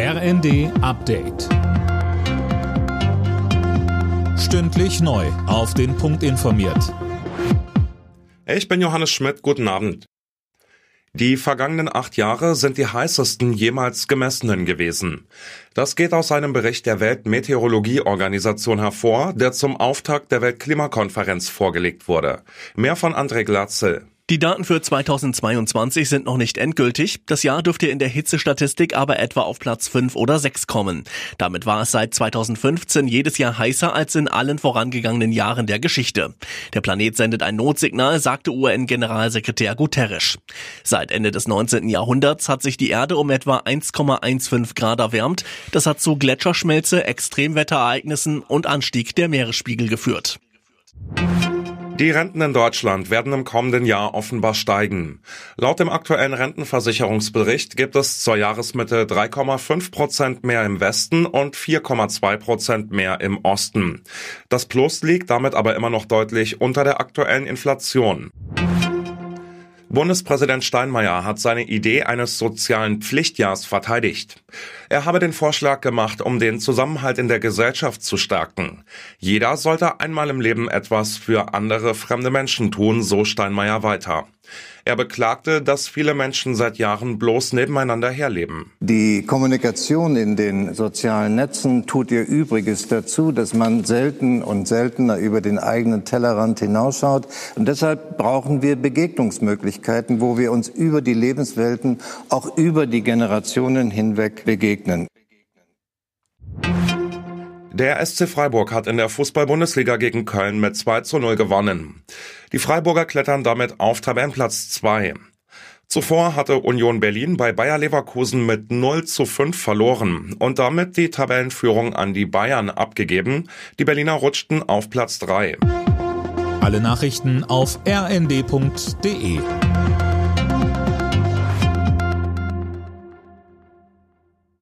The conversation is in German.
RND Update. Stündlich neu. Auf den Punkt informiert. Ich bin Johannes Schmidt. Guten Abend. Die vergangenen acht Jahre sind die heißesten jemals gemessenen gewesen. Das geht aus einem Bericht der Weltmeteorologieorganisation hervor, der zum Auftakt der Weltklimakonferenz vorgelegt wurde. Mehr von André Glatzel. Die Daten für 2022 sind noch nicht endgültig. Das Jahr dürfte in der Hitzestatistik aber etwa auf Platz 5 oder 6 kommen. Damit war es seit 2015 jedes Jahr heißer als in allen vorangegangenen Jahren der Geschichte. Der Planet sendet ein Notsignal, sagte UN-Generalsekretär Guterres. Seit Ende des 19. Jahrhunderts hat sich die Erde um etwa 1,15 Grad erwärmt. Das hat zu Gletscherschmelze, Extremwetterereignissen und Anstieg der Meeresspiegel geführt. Die Renten in Deutschland werden im kommenden Jahr offenbar steigen. Laut dem aktuellen Rentenversicherungsbericht gibt es zur Jahresmitte 3,5 Prozent mehr im Westen und 4,2 Prozent mehr im Osten. Das Plus liegt damit aber immer noch deutlich unter der aktuellen Inflation. Bundespräsident Steinmeier hat seine Idee eines sozialen Pflichtjahrs verteidigt. Er habe den Vorschlag gemacht, um den Zusammenhalt in der Gesellschaft zu stärken. Jeder sollte einmal im Leben etwas für andere fremde Menschen tun, so Steinmeier weiter. Er beklagte, dass viele Menschen seit Jahren bloß nebeneinander herleben. Die Kommunikation in den sozialen Netzen tut ihr Übriges dazu, dass man selten und seltener über den eigenen Tellerrand hinausschaut. Und deshalb brauchen wir Begegnungsmöglichkeiten, wo wir uns über die Lebenswelten, auch über die Generationen hinweg begegnen. Der SC Freiburg hat in der Fußball-Bundesliga gegen Köln mit 2 zu 0 gewonnen. Die Freiburger klettern damit auf Tabellenplatz 2. Zuvor hatte Union Berlin bei Bayer Leverkusen mit 0 zu 5 verloren und damit die Tabellenführung an die Bayern abgegeben. Die Berliner rutschten auf Platz 3. Alle Nachrichten auf rnd.de